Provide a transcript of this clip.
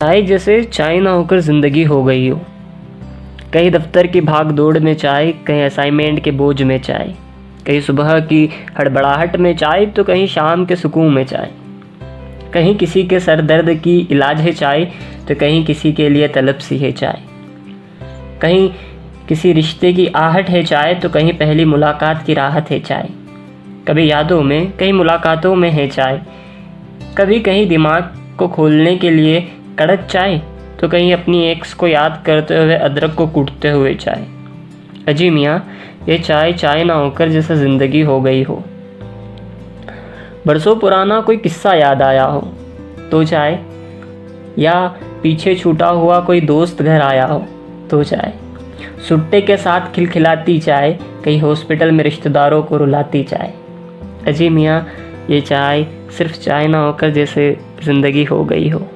चाय जैसे चाय ना होकर ज़िंदगी हो गई हो। कहीं दफ्तर की भाग दौड़ में चाय, कहीं असाइनमेंट के बोझ में चाय, कहीं सुबह की हड़बड़ाहट में चाय तो कहीं शाम के सुकून में चाय। कहीं किसी के सर दर्द की इलाज है चाय तो कहीं किसी के लिए तलब सी है चाय। कहीं किसी रिश्ते की आहट है चाय तो कहीं पहली मुलाकात की राहत है चाय। कभी यादों में, कहीं मुलाकातों में है चाय। कभी कहीं दिमाग को खोलने के लिए कड़क चाय तो कहीं अपनी एक्स को याद करते हुए, अदरक को कूटते हुए चाय। अजी मियाँ, ये चाय चाय ना होकर जैसे ज़िंदगी हो गई हो। बरसों पुराना कोई किस्सा याद आया हो तो चाय। या पीछे छूटा हुआ कोई दोस्त घर आया हो तो चाय। सुट्टे के साथ खिलखिलाती चाय, कहीं हॉस्पिटल में रिश्तेदारों को रुलाती चाय। अजी मियाँ, ये चाय सिर्फ़ चाय ना होकर जैसे ज़िंदगी हो गई हो।